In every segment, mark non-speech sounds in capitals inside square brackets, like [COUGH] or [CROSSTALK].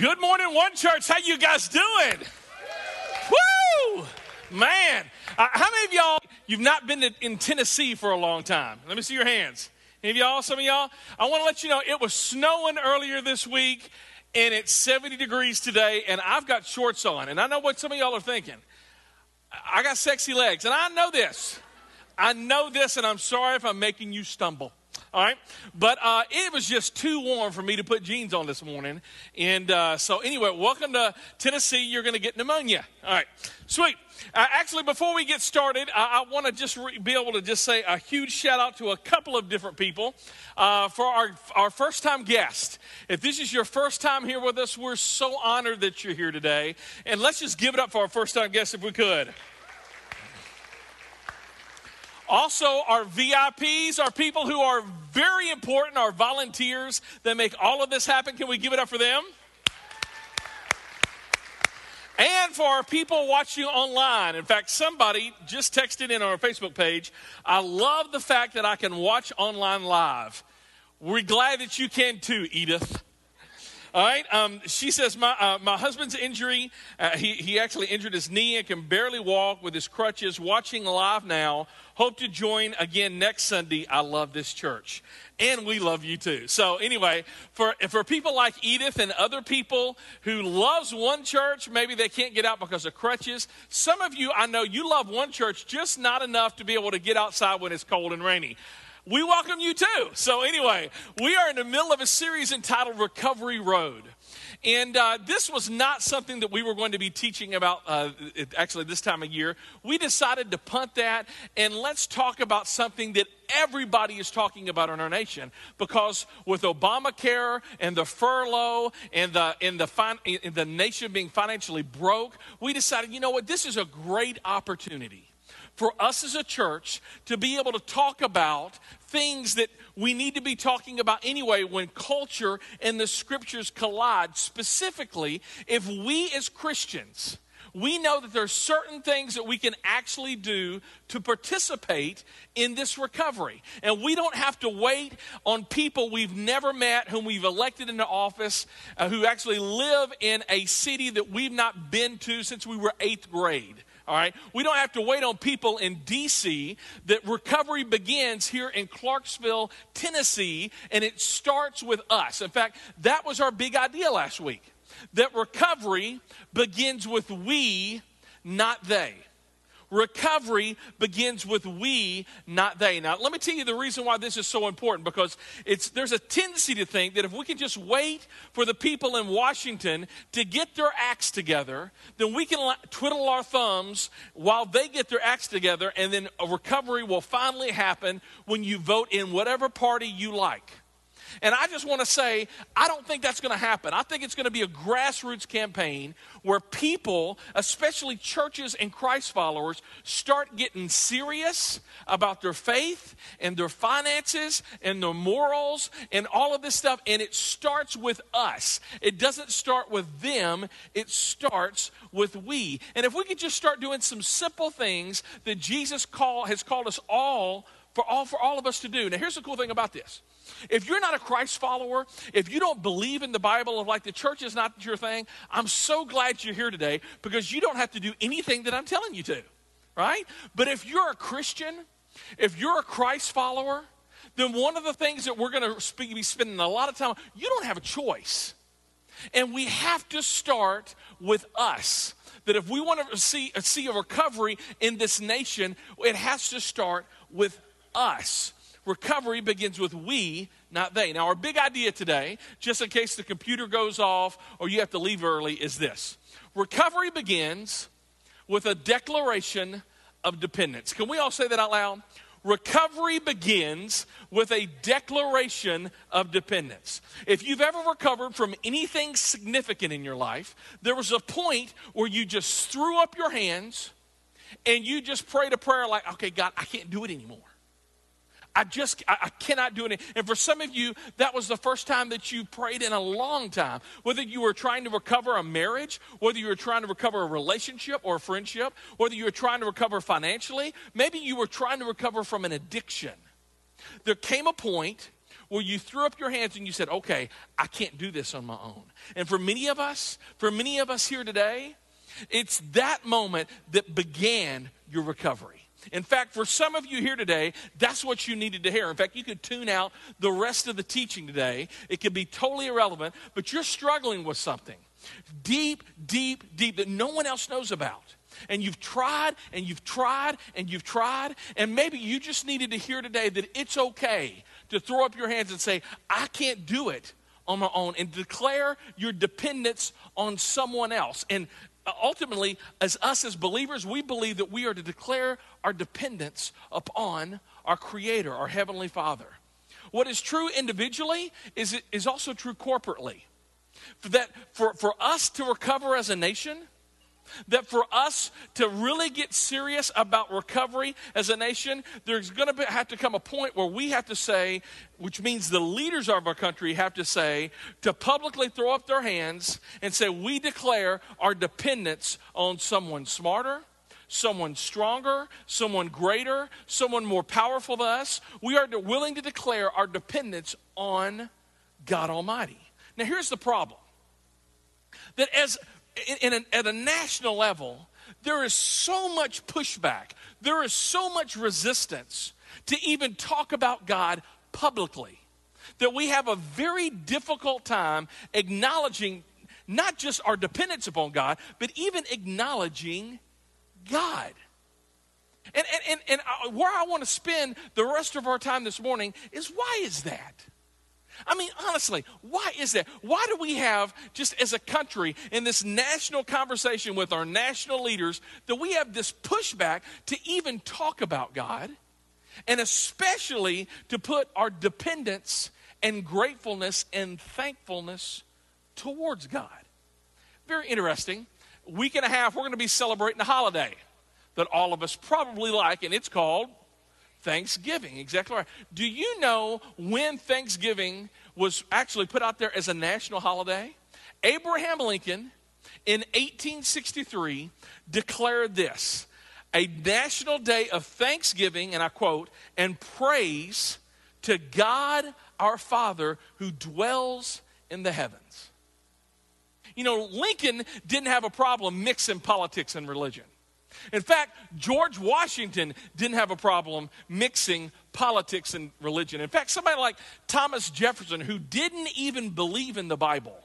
Good morning, One Church. How you guys doing? Woo! Man, uh, how many of y'all you've not been to, in Tennessee for a long time? Let me see your hands. Any of y'all? Some of y'all? I want to let you know it was snowing earlier this week, and it's 70 degrees today, and I've got shorts on. And I know what some of y'all are thinking. I got sexy legs, and I know this. I know this, and I'm sorry if I'm making you stumble. All right. But uh, it was just too warm for me to put jeans on this morning. And uh, so, anyway, welcome to Tennessee. You're going to get pneumonia. All right. Sweet. Uh, actually, before we get started, I, I want to just re- be able to just say a huge shout out to a couple of different people uh, for our, our first time guest. If this is your first time here with us, we're so honored that you're here today. And let's just give it up for our first time guest if we could. Also, our VIPs are people who are very important, our volunteers that make all of this happen. Can we give it up for them? And for our people watching online. In fact, somebody just texted in on our Facebook page I love the fact that I can watch online live. We're glad that you can too, Edith. All right. Um, she says, My, uh, my husband's injury, uh, he, he actually injured his knee and can barely walk with his crutches. Watching live now. Hope to join again next Sunday. I love this church. And we love you too. So, anyway, for, for people like Edith and other people who loves one church, maybe they can't get out because of crutches. Some of you, I know you love one church, just not enough to be able to get outside when it's cold and rainy we welcome you too. So, anyway, we are in the middle of a series entitled Recovery Road. And uh, this was not something that we were going to be teaching about uh, actually this time of year. We decided to punt that and let's talk about something that everybody is talking about in our nation because with Obamacare and the furlough and the, and the, fin- and the nation being financially broke, we decided, you know what, this is a great opportunity for us as a church to be able to talk about things that we need to be talking about anyway when culture and the scriptures collide. Specifically, if we as Christians, we know that there are certain things that we can actually do to participate in this recovery. And we don't have to wait on people we've never met, whom we've elected into office, uh, who actually live in a city that we've not been to since we were eighth grade. All right? We don't have to wait on people in D.C. That recovery begins here in Clarksville, Tennessee, and it starts with us. In fact, that was our big idea last week. That recovery begins with we, not they. Recovery begins with we, not they. Now, let me tell you the reason why this is so important because it's, there's a tendency to think that if we can just wait for the people in Washington to get their acts together, then we can twiddle our thumbs while they get their acts together, and then a recovery will finally happen when you vote in whatever party you like. And I just want to say, I don't think that's going to happen. I think it's going to be a grassroots campaign where people, especially churches and Christ followers, start getting serious about their faith and their finances and their morals and all of this stuff. And it starts with us. It doesn't start with them, it starts with we. And if we could just start doing some simple things that Jesus call, has called us all for all for all of us to do. Now here's the cool thing about this. If you're not a Christ follower, if you don't believe in the Bible, of like the church is not your thing, I'm so glad you're here today because you don't have to do anything that I'm telling you to, right? But if you're a Christian, if you're a Christ follower, then one of the things that we're going to be spending a lot of time, you don't have a choice. And we have to start with us. That if we want to see, see a recovery in this nation, it has to start with us recovery begins with we, not they. Now, our big idea today, just in case the computer goes off or you have to leave early, is this recovery begins with a declaration of dependence. Can we all say that out loud? Recovery begins with a declaration of dependence. If you've ever recovered from anything significant in your life, there was a point where you just threw up your hands and you just prayed a prayer like, okay, God, I can't do it anymore. I just, I, I, cannot do it. And for some of you, that was the first time that you prayed in a long time. Whether you were trying to recover a marriage, whether you were trying to recover a relationship or a friendship, whether you were trying to recover financially, maybe you were trying to recover from an addiction. There came a point where you threw up your hands and you said, okay, I can't do this on my own. And for many of us, for many of us here today, it's that moment that began your recovery. In fact, for some of you here today, that's what you needed to hear. In fact, you could tune out the rest of the teaching today. It could be totally irrelevant, but you're struggling with something deep, deep, deep that no one else knows about. And you've tried and you've tried and you've tried, and maybe you just needed to hear today that it's okay to throw up your hands and say, I can't do it on my own, and declare your dependence on someone else. And ultimately, as us as believers, we believe that we are to declare our dependence upon our Creator, our Heavenly Father. What is true individually is, is also true corporately. For that for, for us to recover as a nation, that for us to really get serious about recovery as a nation, there's going to have to come a point where we have to say, which means the leaders of our country have to say, to publicly throw up their hands and say, we declare our dependence on someone smarter, someone stronger, someone greater, someone more powerful than us. We are willing to declare our dependence on God Almighty. Now, here's the problem that as in, in at a national level, there is so much pushback, there is so much resistance to even talk about God publicly that we have a very difficult time acknowledging not just our dependence upon God, but even acknowledging God. And, and, and, and uh, where I want to spend the rest of our time this morning is why is that? I mean, honestly, why is that? Why do we have, just as a country, in this national conversation with our national leaders, that we have this pushback to even talk about God, and especially to put our dependence and gratefulness and thankfulness towards God? Very interesting. Week and a half, we're going to be celebrating a holiday that all of us probably like, and it's called Thanksgiving. Exactly right. Do you know when Thanksgiving was actually put out there as a national holiday? Abraham Lincoln in 1863 declared this a national day of thanksgiving, and I quote, and praise to God our Father who dwells in the heavens. You know, Lincoln didn't have a problem mixing politics and religion. In fact, George Washington didn't have a problem mixing politics and religion. In fact, somebody like Thomas Jefferson, who didn't even believe in the Bible,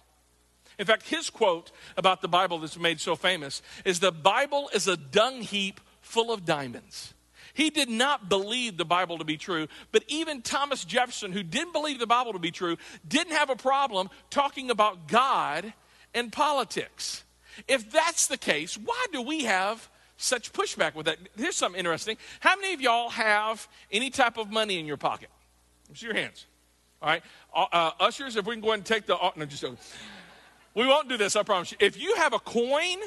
in fact, his quote about the Bible that's made so famous is the Bible is a dung heap full of diamonds. He did not believe the Bible to be true, but even Thomas Jefferson, who didn't believe the Bible to be true, didn't have a problem talking about God and politics. If that's the case, why do we have such pushback with that. Here's something interesting. How many of y'all have any type of money in your pocket? See your hands. All right. Uh, uh, ushers, if we can go ahead and take the. Uh, no, just. We won't do this, I promise you. If you have a coin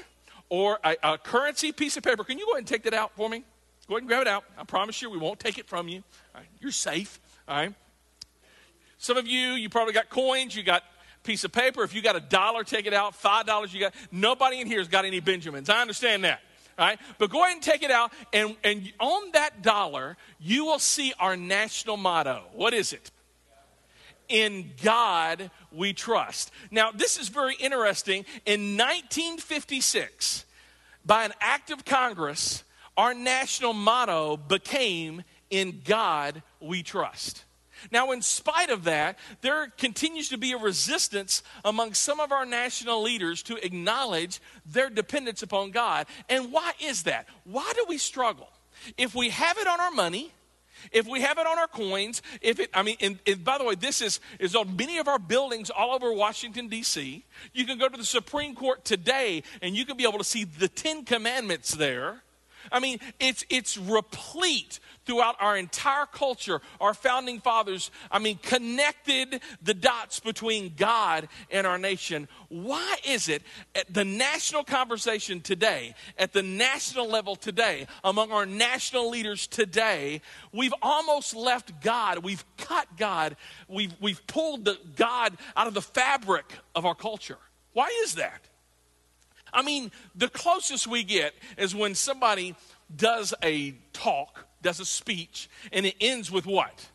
or a, a, currency piece of paper, can you go ahead and take that out for me? Go ahead and grab it out. I promise you, we won't take it from you. You're safe. All right. Some of you, you probably got coins, you got piece of paper. If you got a dollar, take it out. Five dollars, you got. Nobody in here has got any Benjamins. I understand that right? But go ahead and take it out, and, and on that dollar, you will see our national motto. What is it? In God we trust. Now, this is very interesting. In 1956, by an act of Congress, our national motto became In God we trust. Now, in spite of that, there continues to be a resistance among some of our national leaders to acknowledge their dependence upon God. And why is that? Why do we struggle? If we have it on our money, if we have it on our coins, if it, I mean, and, and, by the way, this is, is on many of our buildings all over Washington, D.C. You can go to the Supreme Court today and you can be able to see the Ten Commandments there. I mean, it's, it's replete throughout our entire culture. Our founding fathers, I mean, connected the dots between God and our nation. Why is it at the national conversation today, at the national level today, among our national leaders today, we've almost left God, we've cut God, we've, we've pulled the God out of the fabric of our culture? Why is that? I mean, the closest we get is when somebody does a talk, does a speech, and it ends with what?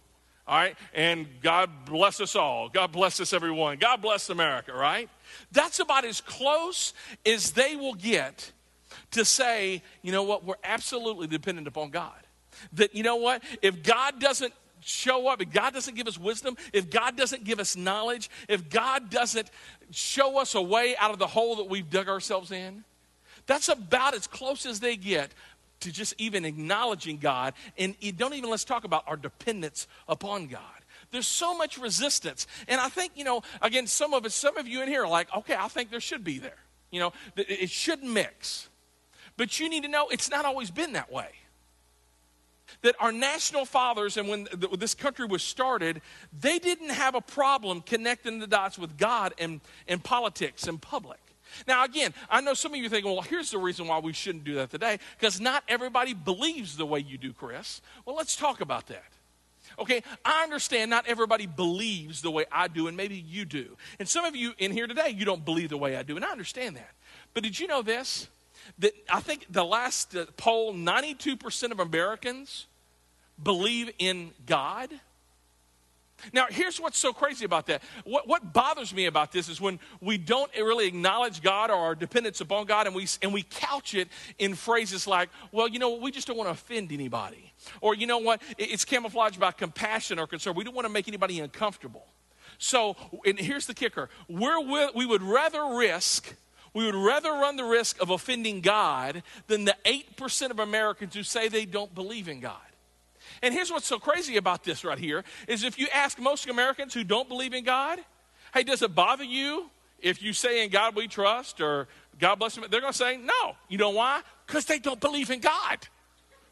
All right? And God bless us all. God bless us, everyone. God bless America, right? That's about as close as they will get to say, you know what, we're absolutely dependent upon God. That, you know what, if God doesn't show up, if God doesn't give us wisdom, if God doesn't give us knowledge, if God doesn't show us a way out of the hole that we've dug ourselves in, that's about as close as they get to just even acknowledging God. And don't even let's talk about our dependence upon God. There's so much resistance. And I think, you know, again, some of us, some of you in here are like, okay, I think there should be there. You know, it should mix. But you need to know it's not always been that way. That our national fathers, and when this country was started, they didn't have a problem connecting the dots with God and, and politics and public. Now, again, I know some of you think, well, here's the reason why we shouldn't do that today, because not everybody believes the way you do, Chris. Well, let's talk about that. Okay, I understand not everybody believes the way I do, and maybe you do. And some of you in here today, you don't believe the way I do, and I understand that. But did you know this? That I think the last uh, poll, 92% of Americans believe in God. Now, here's what's so crazy about that. What, what, bothers me about this is when we don't really acknowledge God or our dependence upon God and we, and we couch it in phrases like, well, you know what, we just don't want to offend anybody. Or, you know what, it's camouflaged by compassion or concern. We don't want to make anybody uncomfortable. So, and here's the kicker we're, we would rather risk we would rather run the risk of offending God than the 8% of Americans who say they don't believe in God. And here's what's so crazy about this right here is if you ask most Americans who don't believe in God, hey, does it bother you if you say in God we trust or God bless them? They're going to say no. You know why? Because they don't believe in God.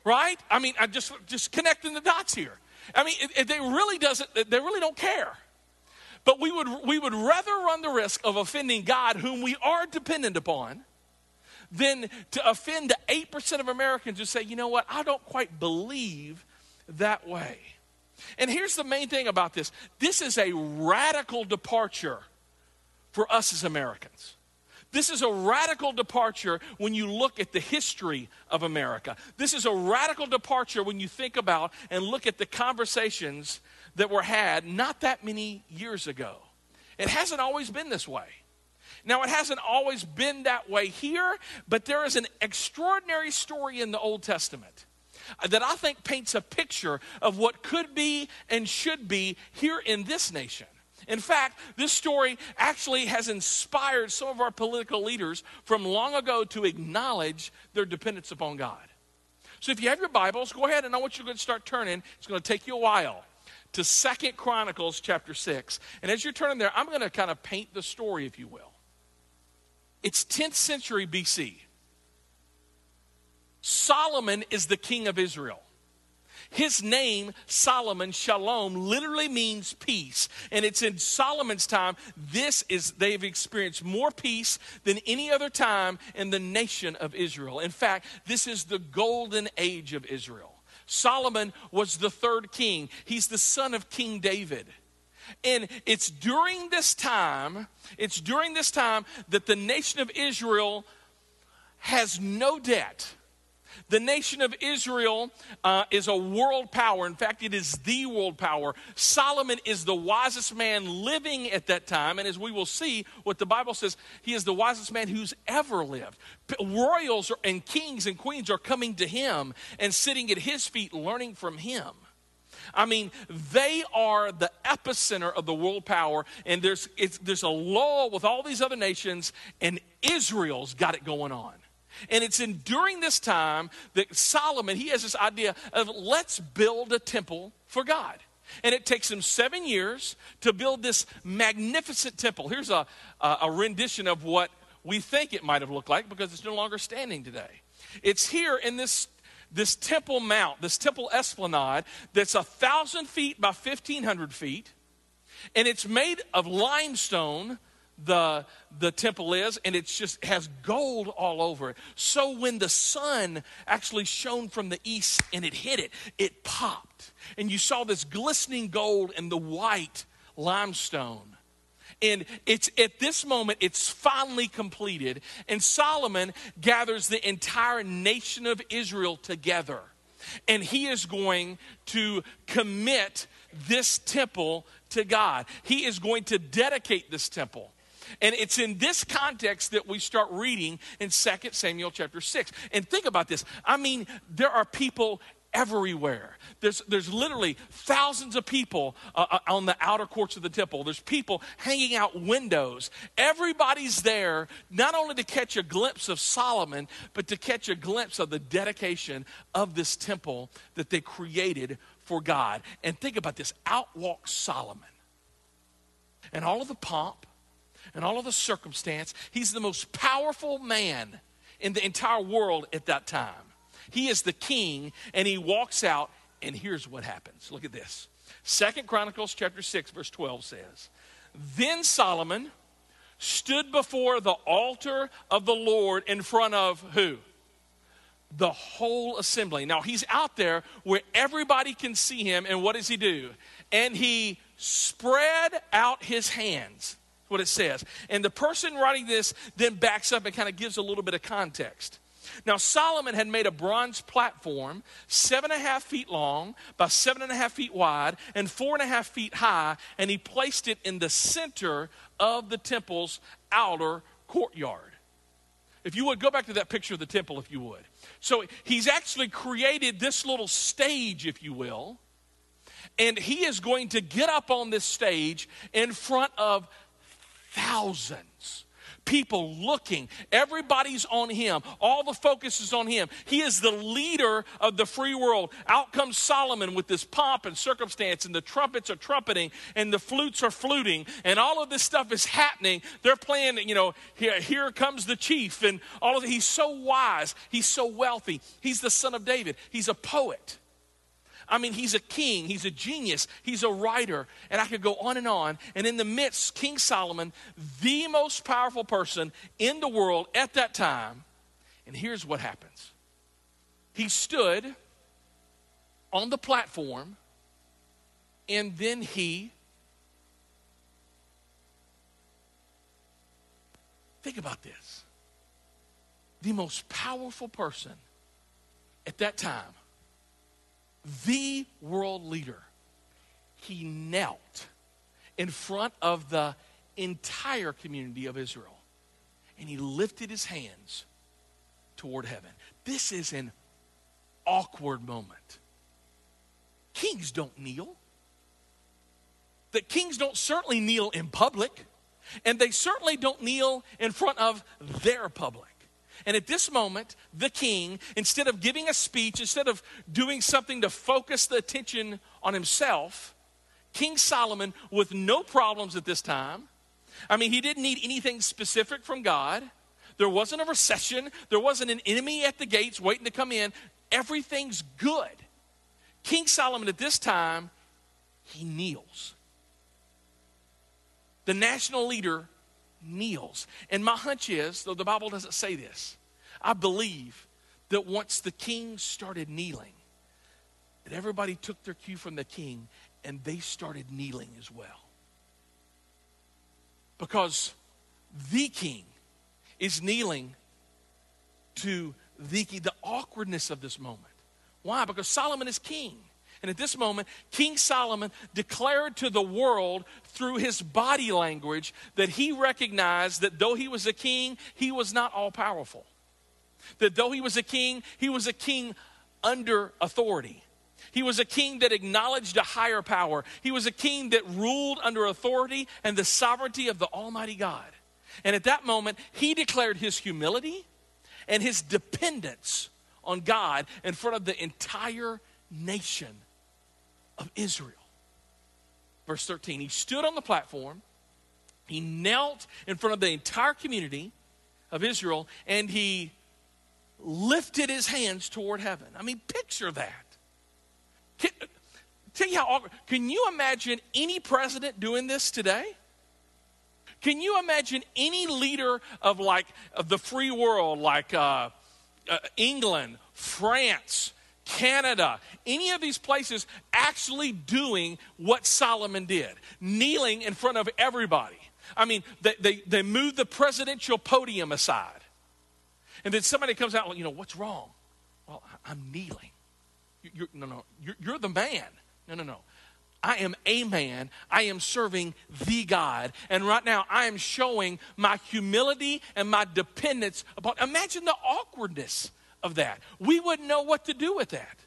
Right? I mean, I'm just just connecting the dots here. I mean, it, it, they really doesn't. They really don't care. But we would we would rather run the risk of offending God, whom we are dependent upon, than to offend the eight percent of Americans who say, you know what, I don't quite believe that way. And here's the main thing about this this is a radical departure for us as Americans. This is a radical departure when you look at the history of America. This is a radical departure when you think about and look at the conversations that were had not that many years ago. It hasn't always been this way. Now, it hasn't always been that way here, but there is an extraordinary story in the Old Testament that I think paints a picture of what could be and should be here in this nation. In fact, this story actually has inspired some of our political leaders from long ago to acknowledge their dependence upon God. So if you have your Bibles, go ahead and I want you to start turning. It's going to take you a while to Second Chronicles chapter 6. And as you're turning there, I'm going to kind of paint the story, if you will. It's 10th century BC. Solomon is the king of Israel. His name, Solomon, Shalom, literally means peace. And it's in Solomon's time, this is, they've experienced more peace than any other time in the nation of Israel. In fact, this is the golden age of Israel. Solomon was the third king, he's the son of King David. And it's during this time, it's during this time that the nation of Israel has no debt the nation of Israel uh, is a world power. In fact, it is the world power. Solomon is the wisest man living at that time. And as we will see, what the Bible says, he is the wisest man who's ever lived. Royals and kings and queens are coming to him and sitting at his feet, learning from him. I mean, they are the epicenter of the world power, and there's, there's a law with all these other nations, and Israel's got it going on. And it's in during this time that Solomon, he has this idea of let's build a temple for God. And it takes him seven years to build this magnificent temple. Here's a, a, a rendition of what we think it might have looked like because it's no longer standing today. It's here in this this temple mount, this temple esplanade that's a thousand feet by fifteen hundred feet, and it's made of limestone the, the temple is, and it just has gold all over it. So when the sun actually shone from the east and it hit it, it popped. And you saw this glistening gold and the white limestone. And it's at this moment, it's finally completed. And Solomon gathers the entire nation of Israel together. And he is going to commit this temple to God. He is going to dedicate this temple. And it's in this context that we start reading in 2 Samuel chapter 6. And think about this. I mean, there are people everywhere. There's, there's literally thousands of people uh, uh, on the outer courts of the temple. There's people hanging out windows. Everybody's there not only to catch a glimpse of Solomon, but to catch a glimpse of the dedication of this temple that they created for God. And think about this out walks Solomon. And all of the pomp and all of the circumstance, he's the most powerful man in the entire world at that time. He is the king, and he walks out, and here's what happens. Look at this. Second Chronicles chapter 6, verse 12 says, Then Solomon stood before the altar of the Lord in front of who? The whole assembly. Now he's out there where everybody can see him, and what does he do? And he spread out his hands what it says. And the person writing this then backs up and kind of gives a little bit of context. Now, Solomon had made a bronze platform, seven and a half feet long by seven and a half feet wide and four and a half feet high, and he placed it in the center of the temple's outer courtyard. If you would go back to that picture of the temple, if you would. So he's actually created this little stage, if you will, and he is going to get up on this stage in front of thousands people looking. Everybody's on him. All the focus is on him. He is the leader of the free world. Out comes Solomon with this pomp and circumstance, and the trumpets are trumpeting, and the flutes are fluting, and all of this stuff is happening. They're playing, you know, here, here comes the chief, and all of it. He's so wise. He's so wealthy. He's the son of David. He's a poet. I mean, he's a king, he's a genius, he's a writer, and I could go on and on. And in the midst, King Solomon, the most powerful person in the world at that time, and here's what happens he stood on the platform, and then he Think about this. The most powerful person at that time the world leader, he knelt in front of the entire community of Israel and he lifted his hands toward heaven. This is an awkward moment. Kings don't kneel. The kings don't certainly kneel in public, and they certainly don't kneel in front of their public. And at this moment, the king, instead of giving a speech, instead of doing something to focus the attention on himself, King Solomon, with no problems at this time, I mean, he didn't need anything specific from God. There wasn't a recession, there wasn't an enemy at the gates waiting to come in. Everything's good. King Solomon at this time, he kneels. The national leader kneels. And my hunch is, though the Bible doesn't say this, I believe that once the king started kneeling, that everybody took their cue from the king and they started kneeling as well. Because the king is kneeling to the the awkwardness of this moment. Why? Because Solomon is king. And at this moment, King Solomon declared to the world through his body language that he recognized that though he was a king, he was not all powerful. That though he was a king, he was a king under authority. He was a king that acknowledged a higher power. He was a king that ruled under authority and the sovereignty of the Almighty God. And at that moment, he declared his humility and his dependence on God in front of the entire nation of Israel. Verse 13 He stood on the platform, he knelt in front of the entire community of Israel, and he lifted his hands toward heaven. I mean, picture that. Can, tell you how awkward. Can you imagine any president doing this today? Can you imagine any leader of like of the free world, like uh, uh, England, France, Canada, any of these places actually doing what Solomon did, kneeling in front of everybody. I mean, they, they, they moved the presidential podium aside. And then somebody comes out, you know, what's wrong? Well, I'm kneeling. You're, no, no, you're, you're the man. No, no, no. I am a man. I am serving the God. And right now, I am showing my humility and my dependence upon. Imagine the awkwardness of that. We wouldn't know what to do with that.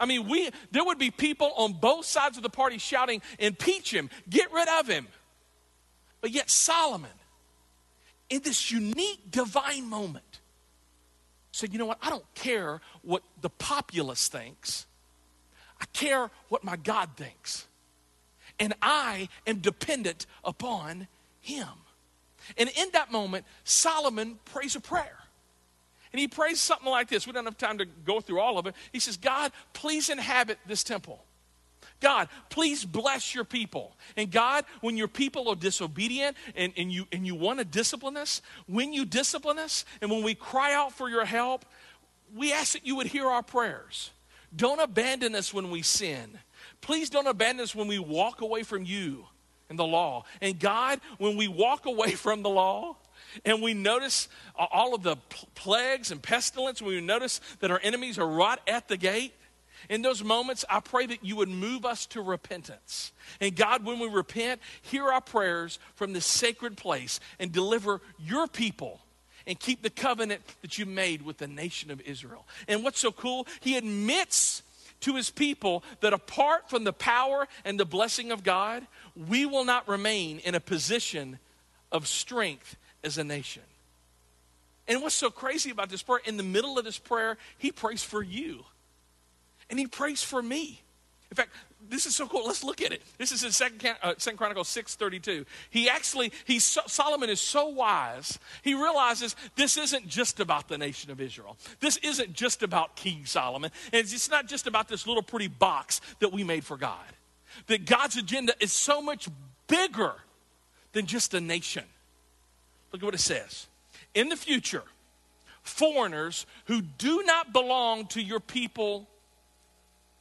I mean, we there would be people on both sides of the party shouting, impeach him, get rid of him. But yet, Solomon, in this unique divine moment, said, you know what? I don't care what the populace thinks. I care what my God thinks. And I am dependent upon him. And in that moment, Solomon prays a prayer. And he prays something like this. We don't have time to go through all of it. He says, God, please inhabit this temple. God, please bless your people. And God, when your people are disobedient and, and, you, and you want to discipline us, when you discipline us and when we cry out for your help, we ask that you would hear our prayers. Don't abandon us when we sin. Please don't abandon us when we walk away from you and the law. And God, when we walk away from the law, and we notice uh, all of the plagues and pestilence, we notice that our enemies are right at the gate, in those moments, I pray that you would move us to repentance. And God, when we repent, hear our prayers from this sacred place and deliver your people and keep the covenant that you made with the nation of Israel. And what's so cool, he admits to his people that apart from the power and the blessing of God, we will not remain in a position of strength as a nation. And what's so crazy about this prayer, in the middle of this prayer, he prays for you. And he prays for me. In fact, this is so cool. Let's look at it. This is in Second, uh, Chronicles six thirty two. He actually, he's so, Solomon is so wise. He realizes this isn't just about the nation of Israel. This isn't just about King Solomon, and it's not just about this little pretty box that we made for God. That God's agenda is so much bigger than just a nation. Look at what it says. In the future, foreigners who do not belong to your people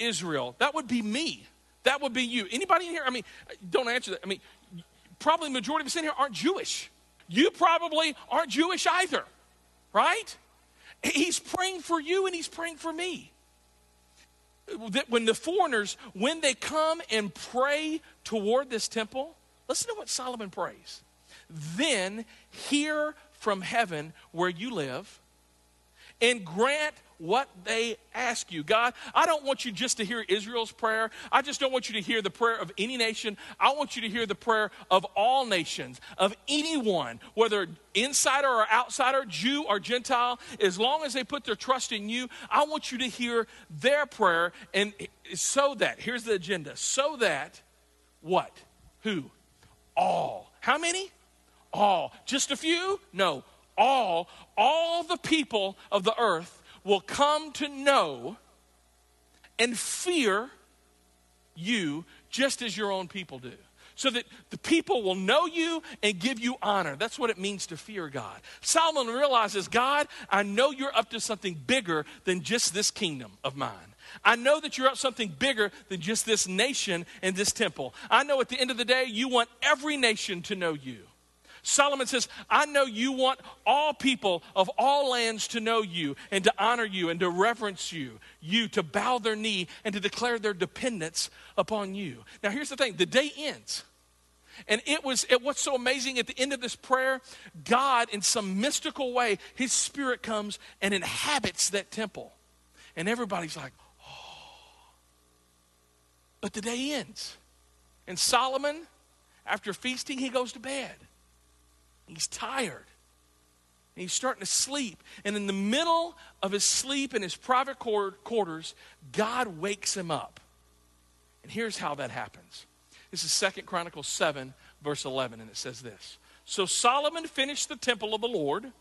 Israel. That would be me. That would be you. Anybody in here? I mean, don't answer that. I mean, probably the majority of us in here aren't Jewish. You probably aren't Jewish either, right? He's praying for you and he's praying for me. That when the foreigners, when they come and pray toward this temple, listen to what Solomon prays. Then hear from heaven where you live and grant what they ask you. God, I don't want you just to hear Israel's prayer. I just don't want you to hear the prayer of any nation. I want you to hear the prayer of all nations, of anyone, whether insider or outsider, Jew or Gentile, as long as they put their trust in you. I want you to hear their prayer. And so that, here's the agenda, so that what? Who? All. How many? All. Just a few? No. All. All the people of the earth will come to know and fear you just as your own people do. So that the people will know you and give you honor. That's what it means to fear God. Solomon realizes, God, I know you're up to something bigger than just this kingdom of mine. I know that you're up something bigger than just this nation and this temple. I know at the end of the day, you want every nation to know you. Solomon says, I know you want all people of all lands to know you and to honor you and to reverence you, you to bow their knee and to declare their dependence upon you. Now, here's the thing the day ends. And it was it, what's so amazing at the end of this prayer, God, in some mystical way, His Spirit comes and inhabits that temple. And everybody's like, oh. But the day ends. And Solomon, after feasting, he goes to bed. He's tired. And he's starting to sleep. And in the middle of his sleep in his private quarters, God wakes him up. And here's how that happens. This is Second Chronicles 7, verse 11, and it says this. So Solomon finished the temple of the Lord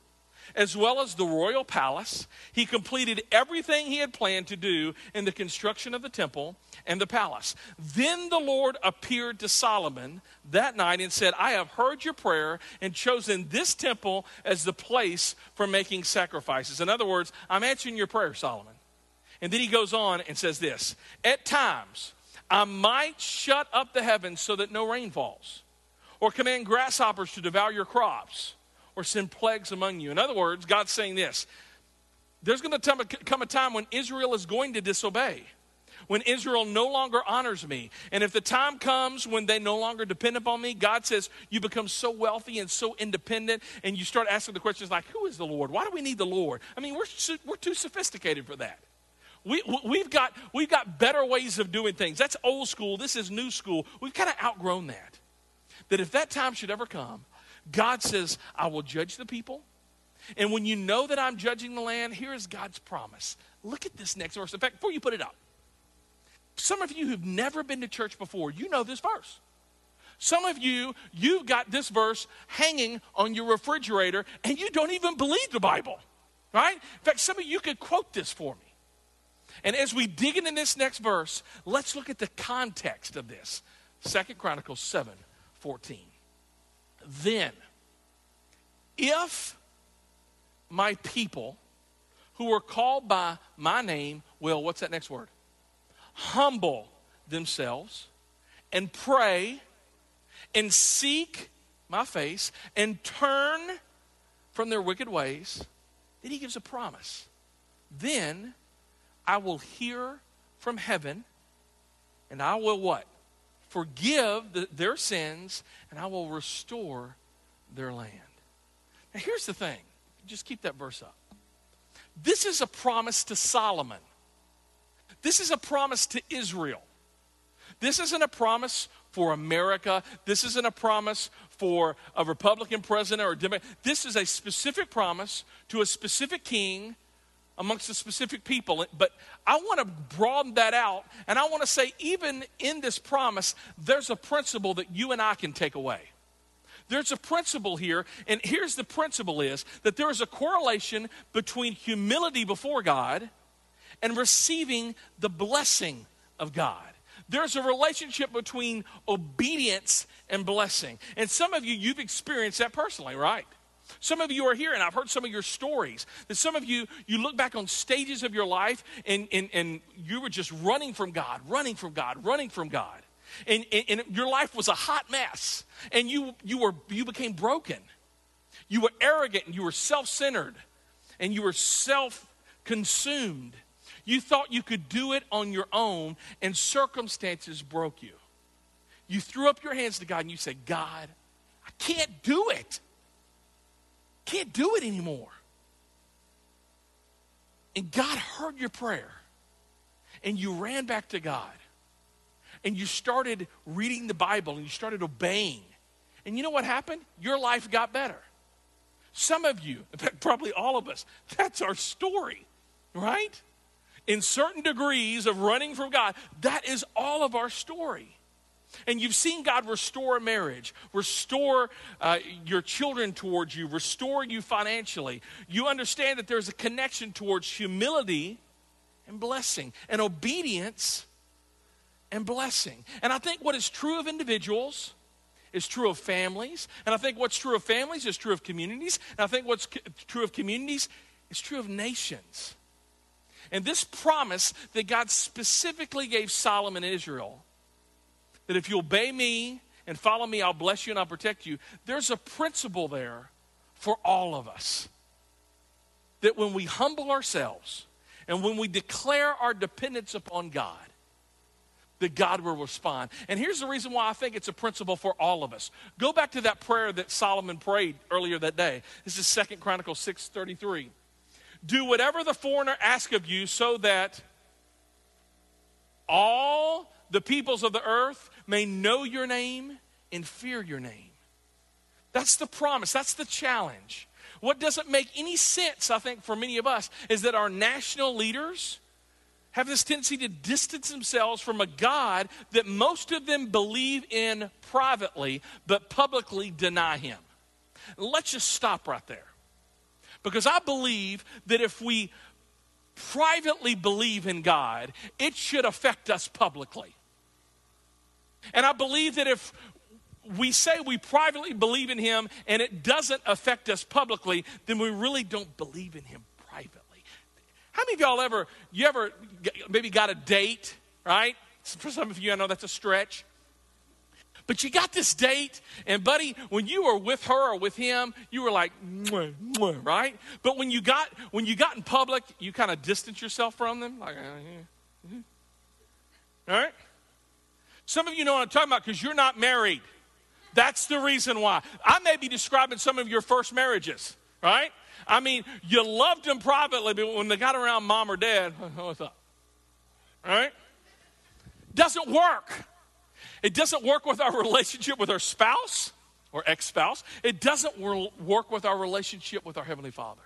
as well as the royal palace. He completed everything he had planned to do in the construction of the temple and the palace. Then the Lord appeared to Solomon that night and said, I have heard your prayer and chosen this temple as the place for making sacrifices. In other words, I'm answering your prayer, Solomon. And then he goes on and says this At times, I might shut up the heavens so that no rain falls, or command grasshoppers to devour your crops or send plagues among you. In other words, God's saying this there's going to come a time when Israel is going to disobey, when Israel no longer honors me. And if the time comes when they no longer depend upon me, God says you become so wealthy and so independent, and you start asking the questions like, Who is the Lord? Why do we need the Lord? I mean, we're, we're too sophisticated for that. We, we've, got, we've got better ways of doing things. That's old school. This is new school. We've kind of outgrown that. That if that time should ever come, God says, I will judge the people. And when you know that I'm judging the land, here is God's promise. Look at this next verse. In fact, before you put it up, some of you who've never been to church before, you know this verse. Some of you, you've got this verse hanging on your refrigerator and you don't even believe the Bible, right? In fact, some of you could quote this for me. And as we dig into this next verse, let's look at the context of this. Second Chronicles 7 14. Then, if my people who are called by my name will, what's that next word? Humble themselves and pray and seek my face and turn from their wicked ways. Then he gives a promise. Then I will hear from heaven and I will what? Forgive the, their sins and I will restore their land. Now, here's the thing just keep that verse up. This is a promise to Solomon. This is a promise to Israel. This isn't a promise for America. This isn't a promise for a Republican president or a Democrat. This is a specific promise to a specific king amongst a specific people. But I want to broaden that out, and I want to say, even in this promise, there's a principle that you and I can take away. There's a principle here, and here's the principle is that there is a correlation between humility before God and receiving the blessing of God. There's a relationship between obedience and blessing. And some of you, you've experienced that personally, right? Some of you are here, and I've heard some of your stories. That some of you, you look back on stages of your life, and, and, and you were just running from God, running from God, running from God and, and, and your life was a hot mess, and you, you, were, you became broken. You were arrogant, and you were self centered, and you were self consumed. You thought you could do it on your own, and circumstances broke you. You threw up your hands to God and you said, God, I can't do it. Can't do it anymore. And God heard your prayer, and you ran back to God and you started reading the Bible and you started obeying. And you know what happened? Your life got better. Some of you, [LAUGHS] probably all of us, that's our story, right? In certain degrees of running from God, that is all of our story. And you've seen God restore a marriage, restore uh, your children towards you, restore you financially. You understand that there's a connection towards humility and blessing and obedience and blessing. And I think what is true of individuals is true of families. And I think what's true of families is true of communities. And I think what's true of communities is true of nations. And this promise that God specifically gave Solomon and Israel that if you obey me and follow me, I'll bless you and I'll protect you. There's a principle there for all of us. That when we humble ourselves and when we declare our dependence upon God, that God will respond. And here's the reason why I think it's a principle for all of us. Go back to that prayer that Solomon prayed earlier that day. This is Second Chronicles 6:33. Do whatever the foreigner asks of you so that all the peoples of the earth may know your name and fear your name. That's the promise. That's the challenge. What doesn't make any sense, I think, for many of us, is that our national leaders have this tendency to distance themselves from a God that most of them believe in privately, but publicly deny Him. Let's just stop right there. Because I believe that if we privately believe in God, it should affect us publicly. And I believe that if we say we privately believe in Him and it doesn't affect us publicly, then we really don't believe in Him privately. how many of y'all ever, you ever maybe got a date, right? For some of you, I know that's a stretch. But you got this date, and buddy, when you were with her or with him, you were like, mwah, mwah, right? But when you got when you got in public, you kind of distance yourself from them, like, uh, yeah. All right? Some of you know what I'm talking about because you're not married. That's the reason why. I may be describing some of your first marriages, right? I mean, you loved them privately, but when they got around mom or dad, [LAUGHS] what's up? Right? Doesn't work. It doesn't work with our [LAUGHS] relationship with our spouse or ex spouse. It doesn't work with our relationship with our Heavenly Father.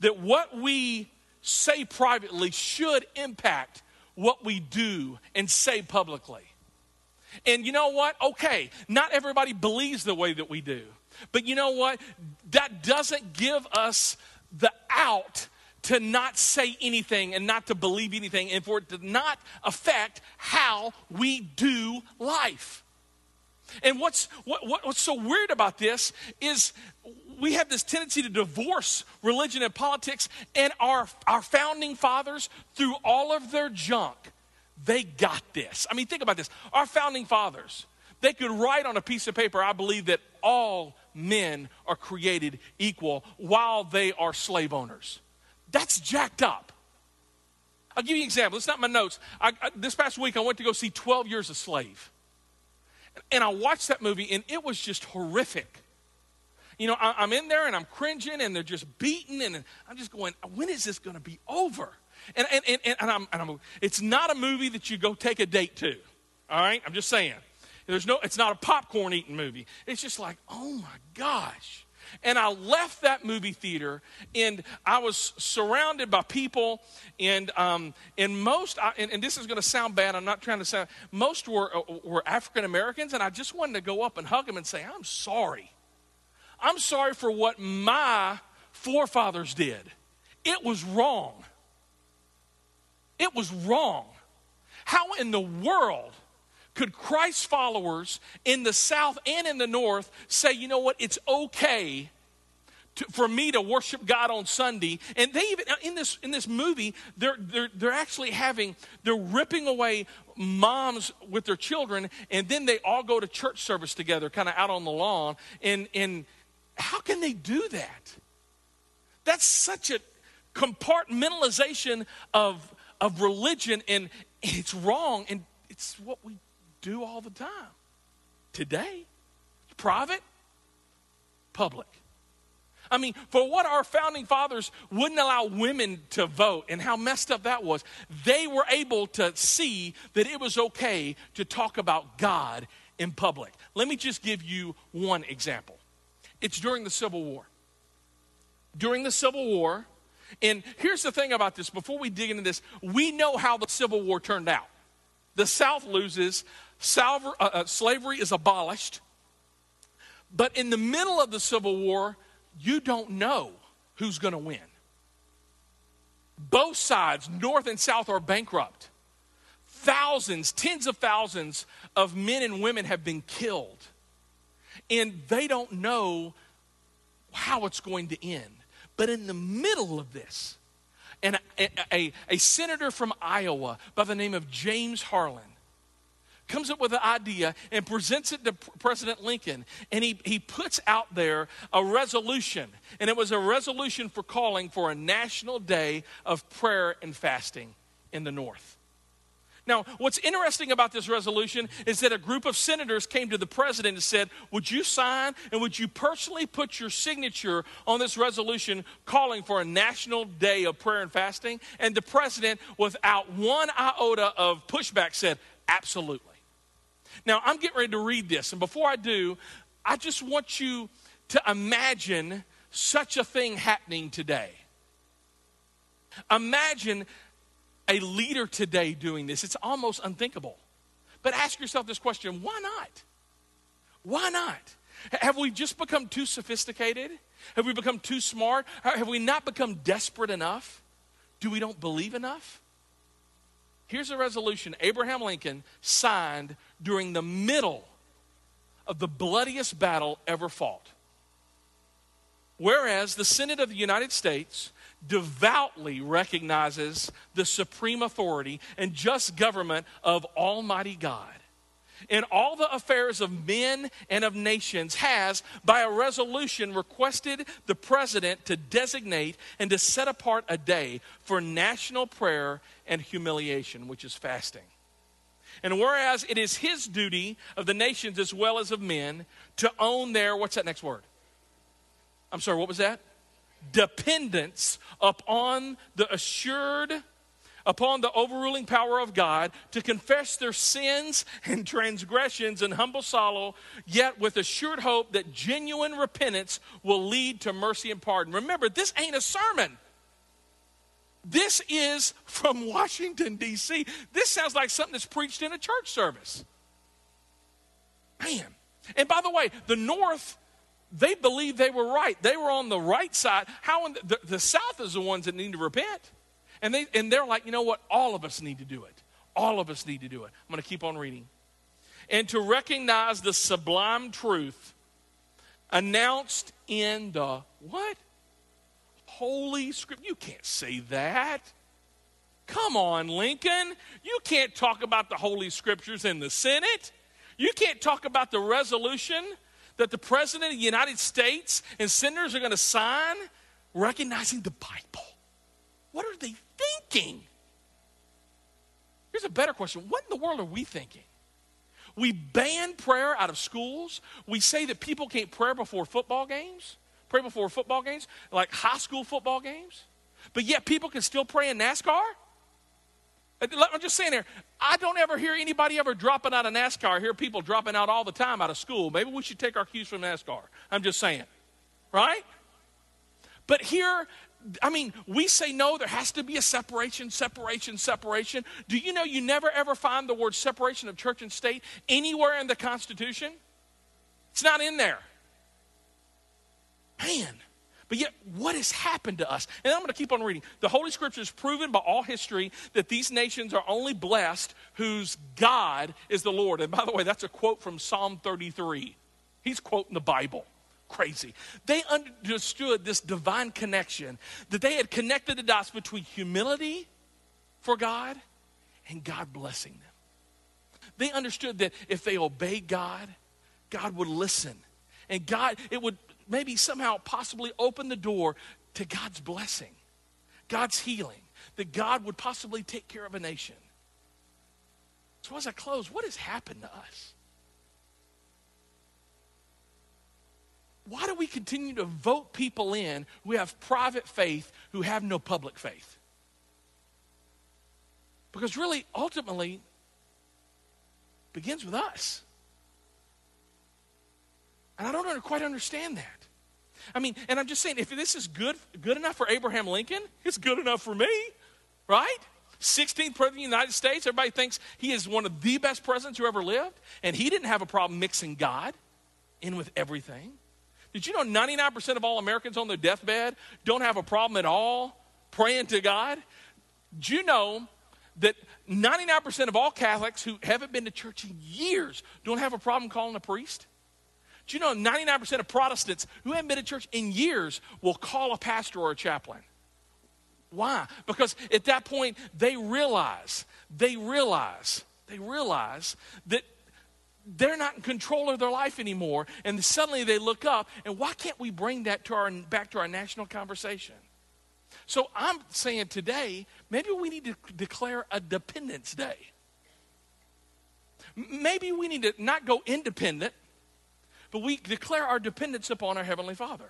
That what we say privately should impact what we do and say publicly. And you know what? Okay, not everybody believes the way that we do. But you know what? That doesn't give us the out to not say anything and not to believe anything and for it to not affect how we do life. And what's, what, what, what's so weird about this is we have this tendency to divorce religion and politics, and our, our founding fathers, through all of their junk, they got this. I mean, think about this. Our founding fathers, they could write on a piece of paper, I believe that all men are created equal while they are slave owners. That's jacked up. I'll give you an example. It's not my notes. I, I, this past week, I went to go see 12 Years a Slave. And I watched that movie, and it was just horrific. You know, I, am in there and I'm cringing, and they're just beating, and I'm just going, when is this going to be over? And, and, and, and, I'm, and I'm, it's not a movie that you go take a date to. All right? I'm just saying. There's no, it's not a popcorn eating movie. It's just like, oh my gosh. And I left that movie theater, and I was surrounded by people, and um, and most, and, and, this is going to sound bad. I'm not trying to sound. Most were uh, were African Americans, and I just wanted to go up and hug them and say, "I'm sorry. I'm sorry for what my forefathers did. It was wrong. It was wrong. How in the world?" Could Christ's followers in the South and in the North say, you know what, it's okay to, for me to worship God on Sunday. And they even in this in this movie, they're they're they're actually having they're ripping away moms with their children, and then they all go to church service together, kind of out on the lawn. And and how can they do that? That's such a compartmentalization of of religion, and it's wrong, and it's what we do all the time. Today, private, public. I mean, for what our founding fathers wouldn't allow women to vote and how messed up that was, they were able to see that it was okay to talk about God in public. Let me just give you one example. It's during the Civil War. During the Civil War, and here's the thing about this before we dig into this, we know how the Civil War turned out. The South loses, Salver, uh, uh, slavery is abolished. But in the middle of the Civil War, you don't know who's going to win. Both sides, North and South, are bankrupt. Thousands, tens of thousands of men and women have been killed. And they don't know how it's going to end. But in the middle of this, and a, a, a, senator from Iowa by the name of James Harlan comes up with an idea and presents it to President Lincoln. And he, he puts out there a resolution. And it was a resolution for calling for a national day of prayer and fasting in the North. Now, what's interesting about this resolution is that a group of senators came to the president and said, Would you sign and would you personally put your signature on this resolution calling for a national day of prayer and fasting? And the president, without one iota of pushback, said, Absolutely. Now, I'm getting ready to read this, and before I do, I just want you to imagine such a thing happening today. Imagine a leader today doing this. It's almost unthinkable. But ask yourself this question why not? Why not? Have we just become too sophisticated? Have we become too smart? Have we not become desperate enough? Do we don't believe enough? Here's a resolution Abraham Lincoln signed during the middle of the bloodiest battle ever fought. Whereas the Senate of the United States devoutly recognizes the supreme authority and just government of Almighty God in all the affairs of men and of nations has, by a resolution, requested the president to designate and to set apart a day for national prayer and humiliation, which is fasting. And whereas it is his duty of the nations as well as of men to own their, what's that next word? I'm sorry, what was that? Dependence upon the assured, upon the overruling power of God to confess their sins and transgressions and humble sorrow, yet with assured hope that genuine repentance will lead to mercy and pardon. Remember, this ain't a sermon. This is from Washington, D.C. This sounds like something that's preached in a church service. Man. And by the way, the North, they believed they were right. They were on the right side. How the, the, the South is the ones that need to repent. And, they, and they're like, you know what? All of us need to do it. All of us need to do it. I'm going to keep on reading. And to recognize the sublime truth announced in the what? Holy Scripture. You can't say that. Come on, Lincoln. You can't talk about the Holy Scriptures in the Senate. You can't talk about the resolution that the President of the United States and senators are going to sign recognizing the Bible. What are they thinking? Here's a better question What in the world are we thinking? We ban prayer out of schools. We say that people can't pray before football games pray before football games, like high school football games, but yet people can still pray in NASCAR? I'm just saying here, I don't ever hear anybody ever dropping out of NASCAR. I hear people dropping out all the time out of school. Maybe we should take our cues from NASCAR. I'm just saying, right? But here, I mean, we say no, there has to be a separation, separation, separation. Do you know you never ever find the word separation of church and state anywhere in the Constitution? It's not in there. Man. But yet, what has happened to us? And I'm going to keep on reading. The Holy Scripture is proven by all history that these nations are only blessed whose God is the Lord. And by the way, that's a quote from Psalm 33. He's quoting the Bible. Crazy. They understood this divine connection, that they had connected the dots between humility for God and God blessing them. They understood that if they obeyed God, God would listen. And God, it would maybe somehow possibly open the door to God's blessing, God's healing, that God would possibly take care of a nation. So, as I close, what has happened to us? Why do we continue to vote people in who have private faith who have no public faith? Because really, ultimately, begins with us. And I don't quite understand that. I mean, and I'm just saying, if this is good, good enough for Abraham Lincoln, it's good enough for me, right? 16th president of the United States. Everybody thinks he is one of the best presidents who ever lived. And he didn't have a problem mixing God in with everything. Did you know 99% of all Americans on their deathbed don't have a problem at all praying to God? Do you know that 99% of all Catholics who haven't been to church in years don't have a problem calling a priest? Do you know 99% of Protestants who haven't been to church in years will call a pastor or a chaplain? Why? Because at that point, they realize, they realize, they realize that they're not in control of their life anymore. And suddenly they look up, and why can't we bring that to our, back to our national conversation? So I'm saying today, maybe we need to declare a Dependence Day. Maybe we need to not go independent, but we declare our dependence upon our Heavenly Father.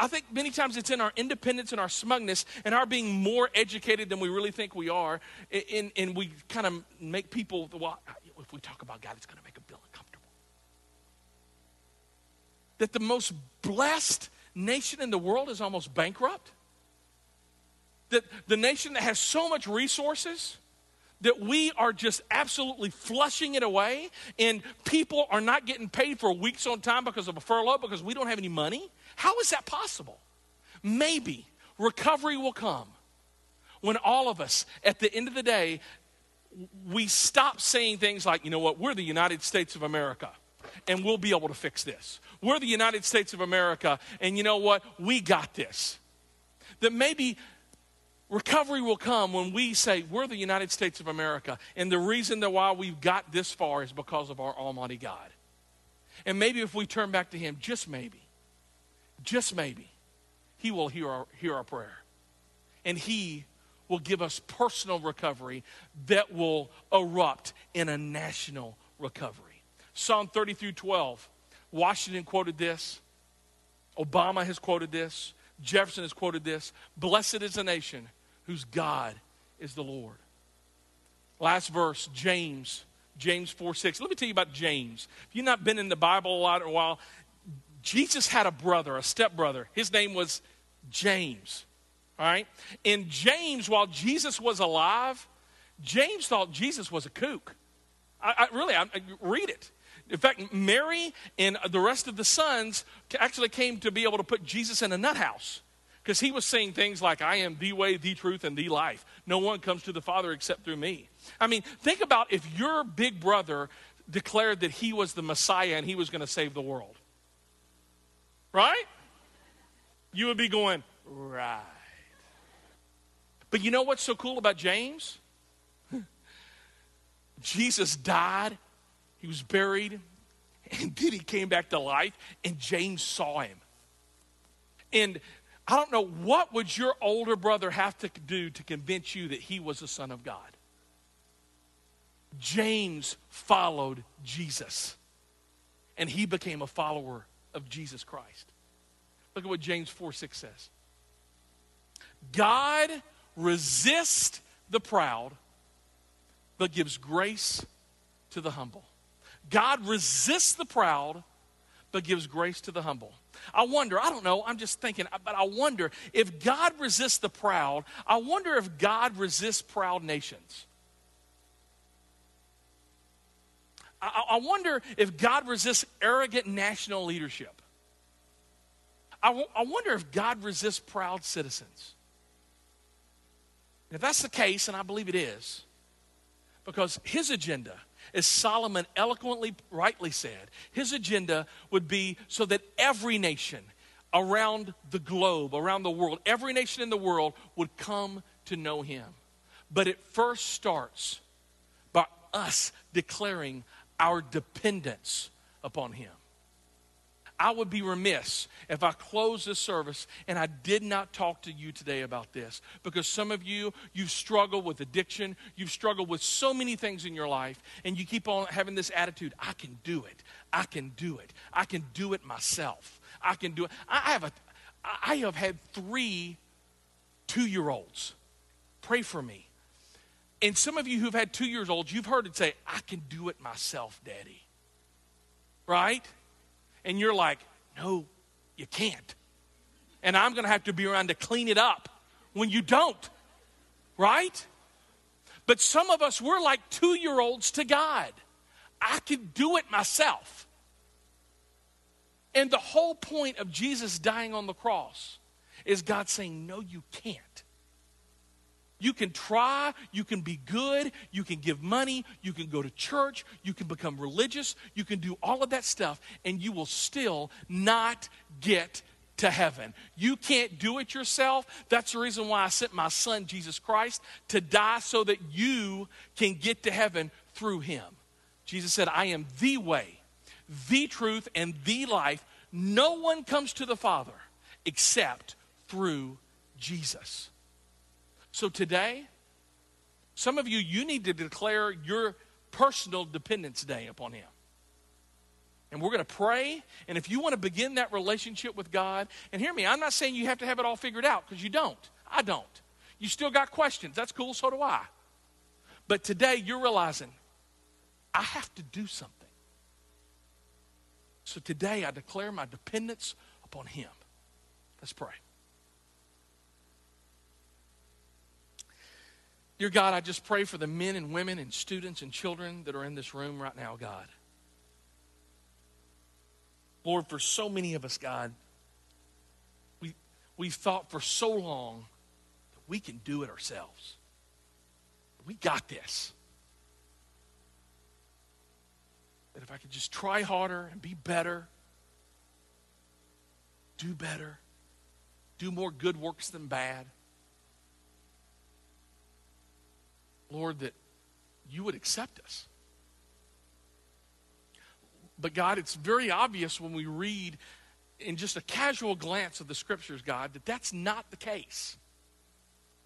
I think many times it's in our independence and our smugness and our being more educated than we really think we are. And, and we kind of make people, well, if we talk about God, it's going to make them feel uncomfortable. That the most blessed nation in the world is almost bankrupt. That the nation that has so much resources that we are just absolutely flushing it away and people are not getting paid for weeks on time because of a furlough because we don't have any money? How is that possible? Maybe recovery will come when all of us, at the end of the day, we stop saying things like, you know what, we're the United States of America and we'll be able to fix this. We're the United States of America and you know what, we got this. That maybe Recovery will come when we say, We're the United States of America. And the reason that why we've got this far is because of our Almighty God. And maybe if we turn back to Him, just maybe, just maybe, He will hear our, hear our prayer. And He will give us personal recovery that will erupt in a national recovery. Psalm 30 through 12. Washington quoted this. Obama has quoted this. Jefferson has quoted this. Blessed is the nation whose God is the Lord. Last verse, James, James 4 6. Let me tell you about James. If you've not been in the Bible a lot in a while, Jesus had a brother, a stepbrother. His name was James. All right? And James, while Jesus was alive, James thought Jesus was a kook. I, I really, I, I read it. In fact, Mary and the rest of the sons actually came to be able to put Jesus in a nut house because he was saying things like, I am the way, the truth, and the life. No one comes to the Father except through me. I mean, think about if your big brother declared that he was the Messiah and he was going to save the world. Right? You would be going, right. But you know what's so cool about James? [LAUGHS] Jesus died, he was buried, and then he came back to life, and James saw him. And I don't know what would your older brother have to do to convince you that he was the son of God. James followed Jesus, and he became a follower of Jesus Christ. Look at what James 4 6 says. God resists the proud, but gives grace to the humble. God resists the proud, but gives grace to the humble. I wonder, I don't know, I'm just thinking, but I wonder if God resists the proud, I wonder if God resists proud nations. I, I wonder if God resists arrogant national leadership. I wonder if God resists proud citizens. If that's the case, and I believe it is, because his agenda, as Solomon eloquently, rightly said, his agenda would be so that every nation around the globe, around the world, every nation in the world would come to know him. But it first starts by us declaring our dependence upon him. I would be remiss if I closed this service and I did not talk to you today about this because some of you, you've struggled with addiction, you've struggled with so many things in your life, and you keep on having this attitude I can do it, I can do it, I can do it myself, I can do it. I have, a, I have had three two year olds pray for me. And some of you who've had two years olds, you've heard it say, I can do it myself, Daddy. Right? And you're like, no, you can't. And I'm going to have to be around to clean it up when you don't, right? But some of us, we're like two year olds to God. I can do it myself. And the whole point of Jesus dying on the cross is God saying, No, you can't. You can try, you can be good, you can give money, you can go to church, you can become religious, you can do all of that stuff, and you will still not get to heaven. You can't do it yourself. That's the reason why I sent my son, Jesus Christ, to die so that you can get to heaven through him. Jesus said, I am the way, the truth, and the life. No one comes to the Father except through Jesus. So today, some of you, you need to declare your personal dependence day upon Him. And we're going to pray. And if you want to begin that relationship with God, and hear me, I'm not saying you have to have it all figured out because you don't. I don't. You still got questions. That's cool. So do I. But today, you're realizing I have to do something. So today, I declare my dependence upon Him. Let's pray. Dear God, I just pray for the men and women and students and children that are in this room right now, God. Lord, for so many of us, God, we, we've thought for so long that we can do it ourselves. We got this. That if I could just try harder and be better, do better, do more good works than bad, Lord, that you would accept us. But God, it's very obvious when we read in just a casual glance of the scriptures, God, that that's not the case.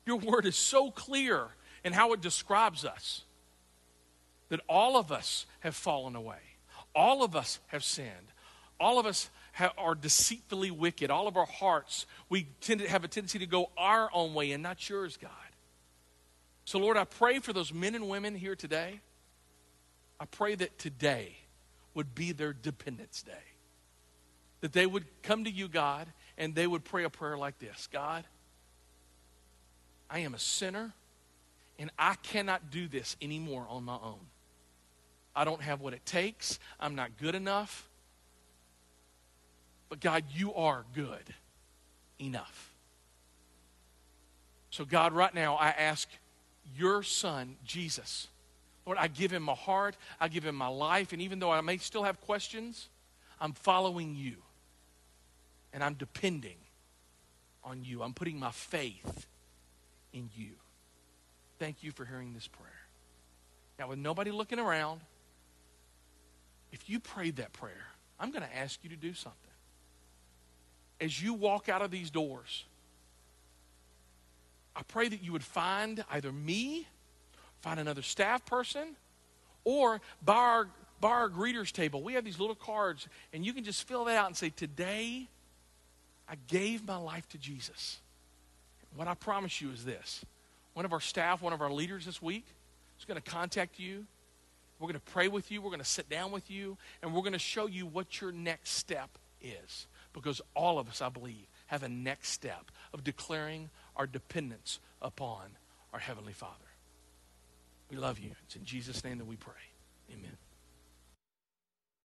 Your word is so clear in how it describes us that all of us have fallen away. All of us have sinned. All of us are deceitfully wicked. All of our hearts, we tend to have a tendency to go our own way and not yours, God. So, Lord, I pray for those men and women here today. I pray that today would be their dependence day. That they would come to you, God, and they would pray a prayer like this God, I am a sinner, and I cannot do this anymore on my own. I don't have what it takes. I'm not good enough. But God, you are good enough. So, God, right now, I ask your son, Jesus. Lord, I give him my heart, I give him my life, and even though I may still have questions, I'm following you. And I'm depending on you. I'm putting my faith in you. Thank you for hearing this prayer. Now, with nobody looking around, if you prayed that prayer, I'm going to ask you to do something. As you walk out of these doors, I pray that you would find either me, find another staff person, or by our, by our greeters table, we have these little cards, and you can just fill that out and say, Today, I gave my life to Jesus. What I promise you is this one of our staff, one of our leaders this week is going to contact you. We're going to pray with you. We're going to sit down with you. And we're going to show you what your next step is. Because all of us, I believe, have a next step of declaring our dependence upon our Heavenly Father. We love you. It's in Jesus' name that we pray. Amen.